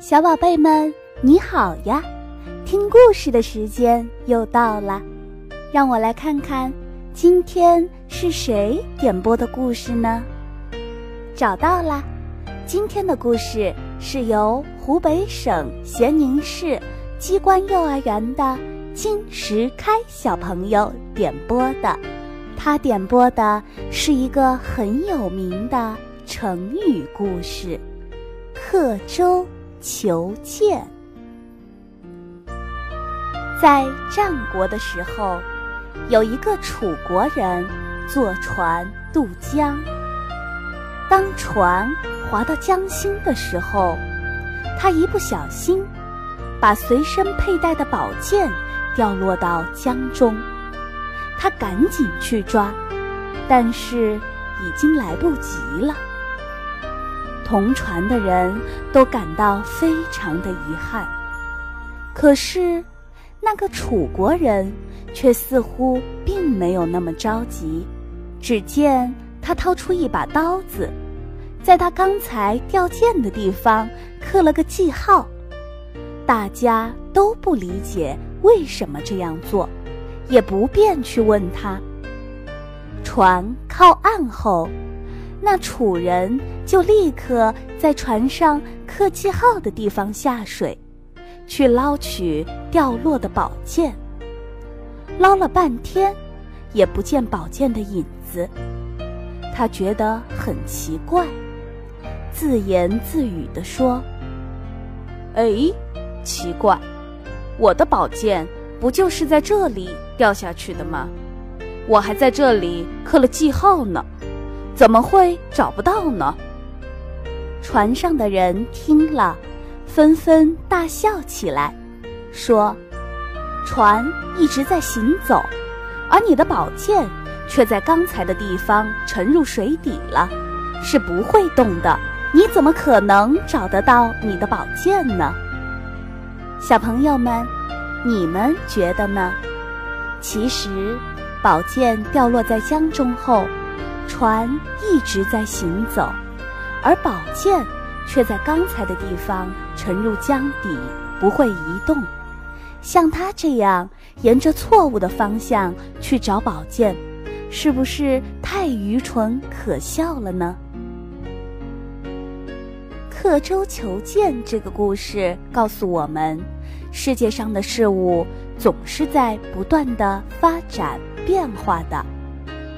小宝贝们，你好呀！听故事的时间又到了，让我来看看今天是谁点播的故事呢？找到啦！今天的故事是由湖北省咸宁市机关幼儿园的金石开小朋友点播的，他点播的是一个很有名的成语故事——刻舟求剑。在战国的时候，有一个楚国人坐船渡江。当船划到江心的时候，他一不小心，把随身佩戴的宝剑掉落到江中。他赶紧去抓，但是已经来不及了。同船的人都感到非常的遗憾，可是那个楚国人却似乎并没有那么着急。只见他掏出一把刀子，在他刚才掉剑的地方刻了个记号。大家都不理解为什么这样做，也不便去问他。船靠岸后。那楚人就立刻在船上刻记号的地方下水，去捞取掉落的宝剑。捞了半天，也不见宝剑的影子。他觉得很奇怪，自言自语地说：“哎，奇怪，我的宝剑不就是在这里掉下去的吗？我还在这里刻了记号呢。”怎么会找不到呢？船上的人听了，纷纷大笑起来，说：“船一直在行走，而你的宝剑却在刚才的地方沉入水底了，是不会动的。你怎么可能找得到你的宝剑呢？”小朋友们，你们觉得呢？其实，宝剑掉落在江中后。船一直在行走，而宝剑却在刚才的地方沉入江底，不会移动。像他这样沿着错误的方向去找宝剑，是不是太愚蠢可笑了呢？刻舟求剑这个故事告诉我们，世界上的事物总是在不断的发展变化的。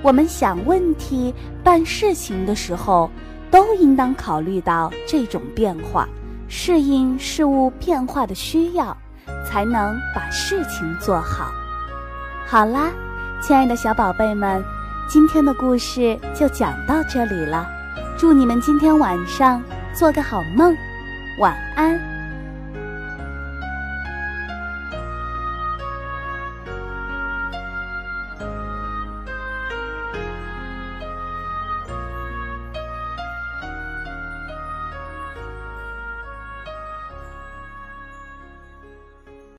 我们想问题、办事情的时候，都应当考虑到这种变化，适应事物变化的需要，才能把事情做好。好啦，亲爱的小宝贝们，今天的故事就讲到这里了。祝你们今天晚上做个好梦，晚安。